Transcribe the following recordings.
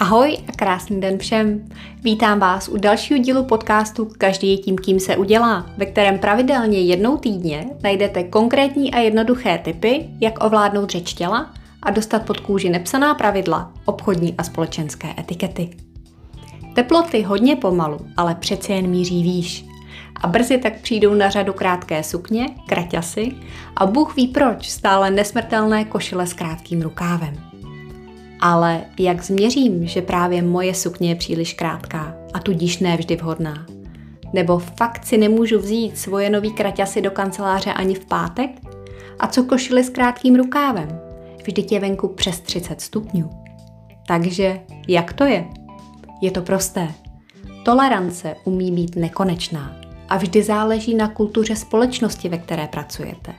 Ahoj a krásný den všem. Vítám vás u dalšího dílu podcastu Každý je tím, kým se udělá, ve kterém pravidelně jednou týdně najdete konkrétní a jednoduché typy, jak ovládnout řeč těla a dostat pod kůži nepsaná pravidla, obchodní a společenské etikety. Teploty hodně pomalu, ale přece jen míří výš. A brzy tak přijdou na řadu krátké sukně, kraťasy a Bůh ví proč stále nesmrtelné košile s krátkým rukávem. Ale jak změřím, že právě moje sukně je příliš krátká a tudíž ne vždy vhodná? Nebo fakt si nemůžu vzít svoje nový kraťasy do kanceláře ani v pátek? A co košily s krátkým rukávem? Vždyť je venku přes 30 stupňů. Takže jak to je? Je to prosté. Tolerance umí být nekonečná a vždy záleží na kultuře společnosti, ve které pracujete,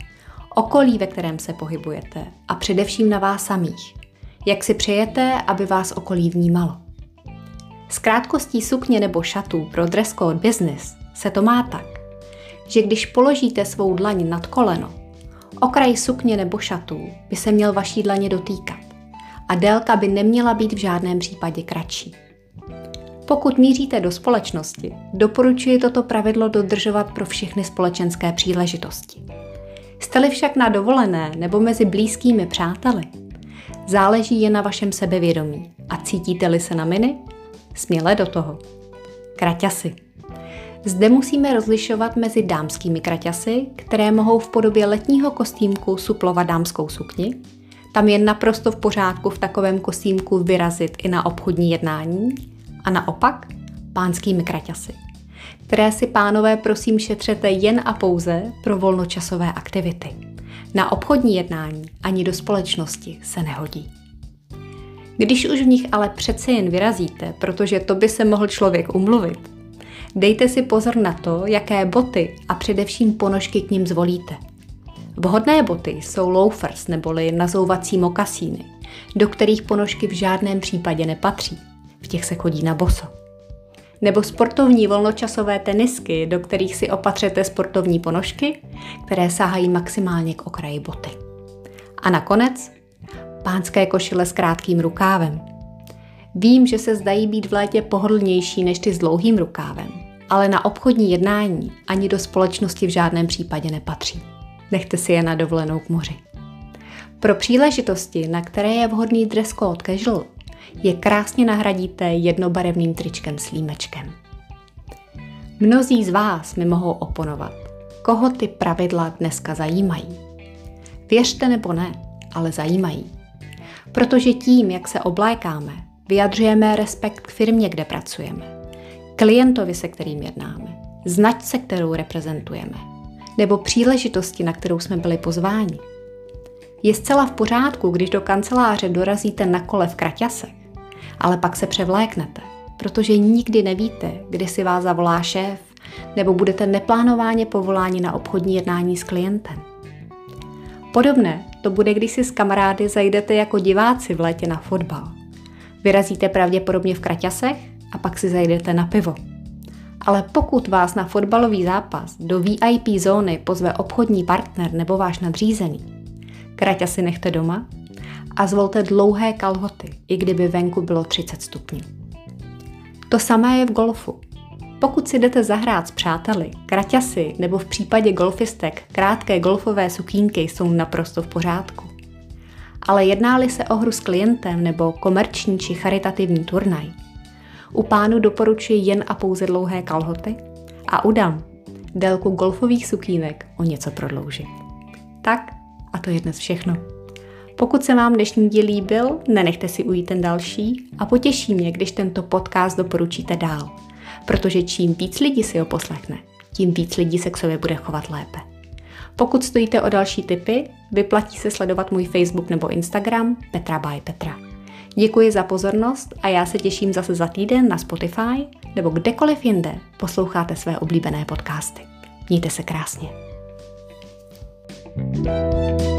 okolí, ve kterém se pohybujete a především na vás samých jak si přejete, aby vás okolí vnímalo. S krátkostí sukně nebo šatů pro dress code business se to má tak, že když položíte svou dlaň nad koleno, okraj sukně nebo šatů by se měl vaší dlaně dotýkat a délka by neměla být v žádném případě kratší. Pokud míříte do společnosti, doporučuji toto pravidlo dodržovat pro všechny společenské příležitosti. Jste-li však na dovolené nebo mezi blízkými přáteli, Záleží jen na vašem sebevědomí. A cítíte-li se na miny? Směle do toho. Kraťasy. Zde musíme rozlišovat mezi dámskými kraťasy, které mohou v podobě letního kostýmku suplovat dámskou sukni. Tam je naprosto v pořádku v takovém kostýmku vyrazit i na obchodní jednání. A naopak pánskými kraťasy, které si pánové prosím šetřete jen a pouze pro volnočasové aktivity. Na obchodní jednání ani do společnosti se nehodí. Když už v nich ale přece jen vyrazíte, protože to by se mohl člověk umluvit, dejte si pozor na to, jaké boty a především ponožky k ním zvolíte. Vhodné boty jsou loafers neboli nazouvací mokasíny, do kterých ponožky v žádném případě nepatří. V těch se chodí na boso nebo sportovní volnočasové tenisky, do kterých si opatřete sportovní ponožky, které sahají maximálně k okraji boty. A nakonec pánské košile s krátkým rukávem. Vím, že se zdají být v létě pohodlnější než ty s dlouhým rukávem, ale na obchodní jednání ani do společnosti v žádném případě nepatří. Nechte si je na dovolenou k moři. Pro příležitosti, na které je vhodný dress code casual, je krásně nahradíte jednobarevným tričkem s límečkem. Mnozí z vás mi mohou oponovat, koho ty pravidla dneska zajímají. Věřte nebo ne, ale zajímají. Protože tím, jak se oblékáme, vyjadřujeme respekt k firmě, kde pracujeme, klientovi, se kterým jednáme, značce, kterou reprezentujeme, nebo příležitosti, na kterou jsme byli pozváni. Je zcela v pořádku, když do kanceláře dorazíte na kole v kraťasech, ale pak se převléknete, protože nikdy nevíte, kdy si vás zavolá šéf, nebo budete neplánováně povoláni na obchodní jednání s klientem. Podobné to bude, když si s kamarády zajdete jako diváci v létě na fotbal. Vyrazíte pravděpodobně v kraťasech a pak si zajdete na pivo. Ale pokud vás na fotbalový zápas do VIP zóny pozve obchodní partner nebo váš nadřízený, kraťasy nechte doma a zvolte dlouhé kalhoty, i kdyby venku bylo 30 stupňů. To samé je v golfu. Pokud si jdete zahrát s přáteli, kraťasy nebo v případě golfistek krátké golfové sukínky jsou naprosto v pořádku. Ale jednáli se o hru s klientem nebo komerční či charitativní turnaj, u pánu doporučuji jen a pouze dlouhé kalhoty a u dam délku golfových sukínek o něco prodloužit. Tak a to je dnes všechno. Pokud se vám dnešní díl líbil, nenechte si ujít ten další a potěší mě, když tento podcast doporučíte dál, protože čím víc lidí si ho poslechne, tím víc lidí se k sobě bude chovat lépe. Pokud stojíte o další tipy, vyplatí se sledovat můj Facebook nebo Instagram Petra by Petra. Děkuji za pozornost a já se těším zase za týden na Spotify nebo kdekoliv jinde posloucháte své oblíbené podcasty. Mějte se krásně. Thank you